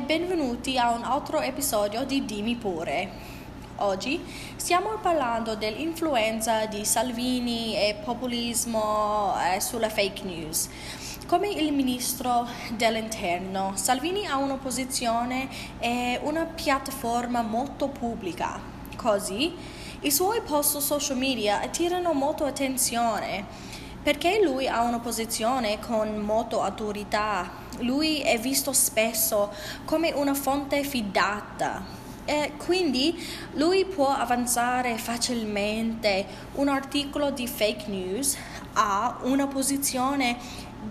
benvenuti a un altro episodio di Dimmi pure. Oggi stiamo parlando dell'influenza di Salvini e populismo eh, sulla fake news. Come il ministro dell'interno, Salvini ha una posizione e una piattaforma molto pubblica. Così, i suoi post social media attirano molto attenzione perché lui ha una posizione con molta autorità. Lui è visto spesso come una fonte fidata. E quindi lui può avanzare facilmente un articolo di fake news a una posizione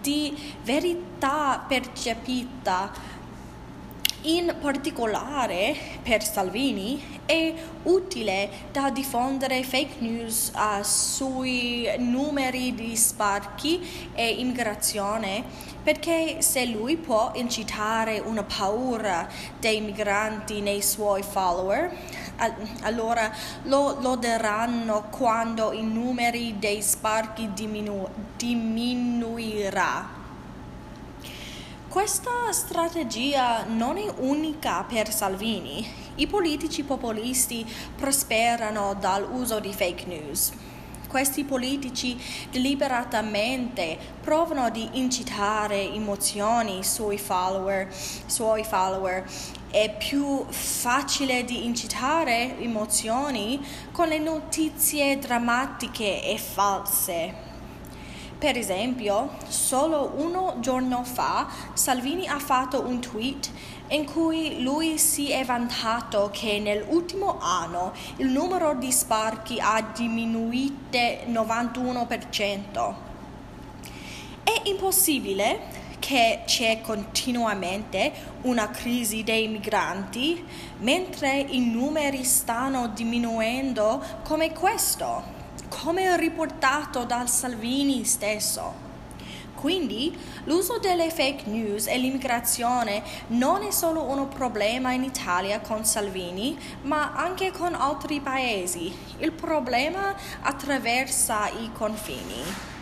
di verità percepita in particolare per Salvini è utile da diffondere fake news uh, sui numeri di sbarchi e immigrazione perché se lui può incitare una paura dei migranti nei suoi follower allora lo loderanno quando i numeri dei sbarchi diminu- diminuirà questa strategia non è unica per Salvini. I politici populisti prosperano dall'uso di fake news. Questi politici deliberatamente provano di incitare emozioni sui follower, suoi follower. È più facile di incitare emozioni con le notizie drammatiche e false. Per esempio, solo un giorno fa Salvini ha fatto un tweet in cui lui si è vantato che nell'ultimo anno il numero di sbarchi ha diminuito 91%. È impossibile che c'è continuamente una crisi dei migranti mentre i numeri stanno diminuendo come questo come riportato dal Salvini stesso. Quindi l'uso delle fake news e l'immigrazione non è solo un problema in Italia con Salvini, ma anche con altri paesi. Il problema attraversa i confini.